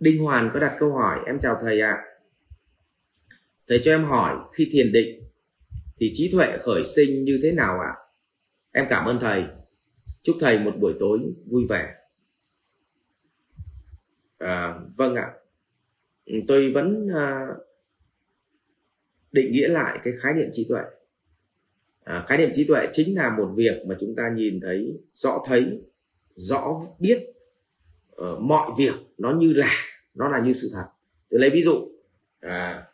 Đinh Hoàn có đặt câu hỏi em chào thầy ạ. À. Thầy cho em hỏi khi thiền định thì trí tuệ khởi sinh như thế nào ạ? À? Em cảm ơn thầy. Chúc thầy một buổi tối vui vẻ. À, vâng ạ. Ừ, tôi vẫn à, định nghĩa lại cái khái niệm trí tuệ. À, khái niệm trí tuệ chính là một việc mà chúng ta nhìn thấy rõ thấy rõ biết uh, mọi việc nó như là nó là như sự thật. Tôi lấy ví dụ à,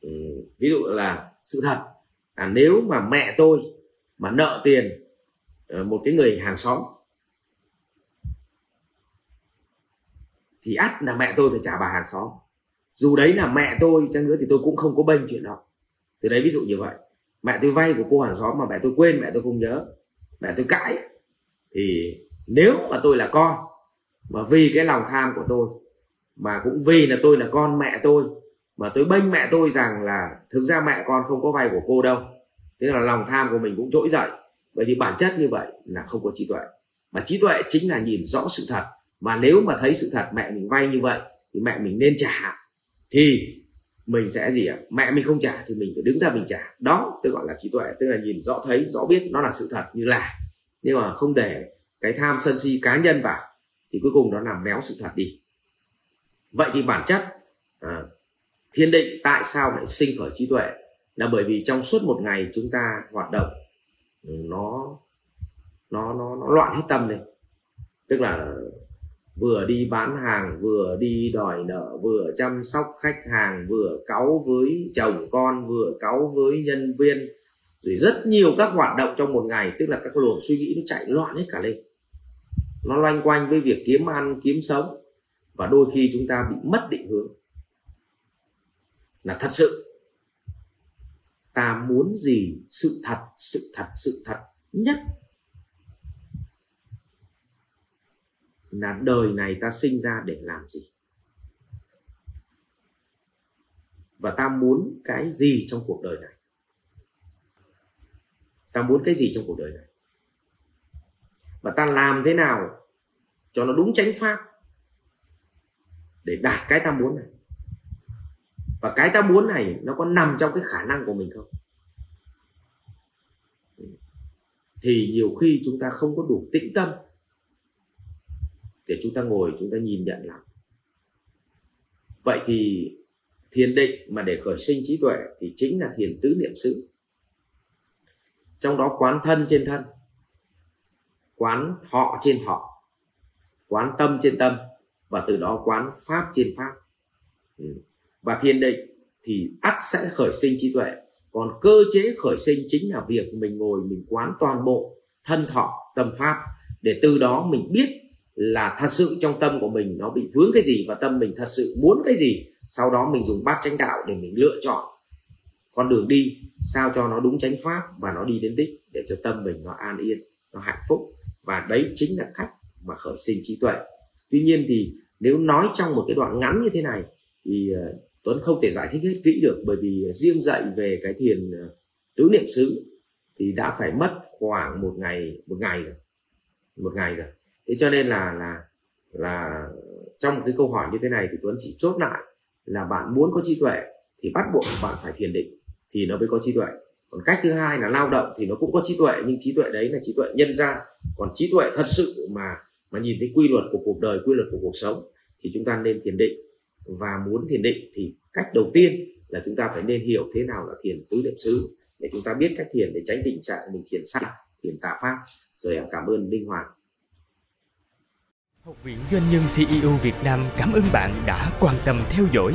um, ví dụ là sự thật. À, nếu mà mẹ tôi mà nợ tiền uh, một cái người hàng xóm thì ắt là mẹ tôi phải trả bà hàng xóm. Dù đấy là mẹ tôi chăng nữa thì tôi cũng không có bênh chuyện đó. Từ đấy ví dụ như vậy. Mẹ tôi vay của cô hàng xóm mà mẹ tôi quên mẹ tôi không nhớ mẹ tôi cãi. Thì nếu mà tôi là con mà vì cái lòng tham của tôi, mà cũng vì là tôi là con mẹ tôi, mà tôi bênh mẹ tôi rằng là thực ra mẹ con không có vay của cô đâu. Tức là lòng tham của mình cũng trỗi dậy. Vậy thì bản chất như vậy là không có trí tuệ. Mà trí tuệ chính là nhìn rõ sự thật. Mà nếu mà thấy sự thật mẹ mình vay như vậy, thì mẹ mình nên trả. Thì mình sẽ gì ạ? Mẹ mình không trả thì mình phải đứng ra mình trả. Đó, tôi gọi là trí tuệ, tức là nhìn rõ thấy, rõ biết nó là sự thật như là. Nhưng mà không để cái tham sân si cá nhân vào thì cuối cùng nó làm méo sự thật đi. Vậy thì bản chất à, thiên định tại sao lại sinh khởi trí tuệ là bởi vì trong suốt một ngày chúng ta hoạt động ừ, nó nó nó nó loạn hết tâm lên tức là vừa đi bán hàng vừa đi đòi nợ vừa chăm sóc khách hàng vừa cáu với chồng con vừa cáu với nhân viên rồi rất nhiều các hoạt động trong một ngày tức là các luồng suy nghĩ nó chạy loạn hết cả lên nó loanh quanh với việc kiếm ăn, kiếm sống. Và đôi khi chúng ta bị mất định hướng. Là thật sự. Ta muốn gì? Sự thật sự thật sự thật nhất. Là đời này ta sinh ra để làm gì? Và ta muốn cái gì trong cuộc đời này? Ta muốn cái gì trong cuộc đời này? Và ta làm thế nào cho nó đúng chánh pháp để đạt cái ta muốn này? Và cái ta muốn này nó có nằm trong cái khả năng của mình không? Thì nhiều khi chúng ta không có đủ tĩnh tâm để chúng ta ngồi, chúng ta nhìn nhận lắm vậy thì thiền định mà để khởi sinh trí tuệ thì chính là thiền tứ niệm xứ. Trong đó quán thân trên thân quán thọ trên thọ, quán tâm trên tâm, và từ đó quán pháp trên pháp. Ừ. Và thiền định thì ắt sẽ khởi sinh trí tuệ, còn cơ chế khởi sinh chính là việc mình ngồi mình quán toàn bộ thân thọ, tâm pháp, để từ đó mình biết là thật sự trong tâm của mình nó bị vướng cái gì và tâm mình thật sự muốn cái gì. Sau đó mình dùng bát chánh đạo để mình lựa chọn con đường đi, sao cho nó đúng chánh pháp và nó đi đến đích để cho tâm mình nó an yên, nó hạnh phúc và đấy chính là cách mà khởi sinh trí tuệ. Tuy nhiên thì nếu nói trong một cái đoạn ngắn như thế này, thì ờ, tuấn không thể giải thích hết kỹ được, bởi vì riêng dạy về cái thiền ờ, tứ niệm xứ thì đã phải mất khoảng một ngày một ngày rồi. Một ngày rồi. Thế cho nên là là là trong một cái câu hỏi như thế này thì tuấn chỉ chốt lại là bạn muốn có trí tuệ thì bắt buộc bạn phải thiền định thì nó mới có trí tuệ còn cách thứ hai là lao động thì nó cũng có trí tuệ, nhưng trí tuệ đấy là trí tuệ nhân gian. Còn trí tuệ thật sự mà mà nhìn thấy quy luật của cuộc đời, quy luật của cuộc sống thì chúng ta nên thiền định. Và muốn thiền định thì cách đầu tiên là chúng ta phải nên hiểu thế nào là thiền tứ niệm xứ. Để chúng ta biết cách thiền để tránh tình trạng mình thiền sai, thiền tà pháp. Rồi cảm ơn linh hoàng. Học viện Doanh nhân CEO Việt Nam cảm ơn bạn đã quan tâm theo dõi.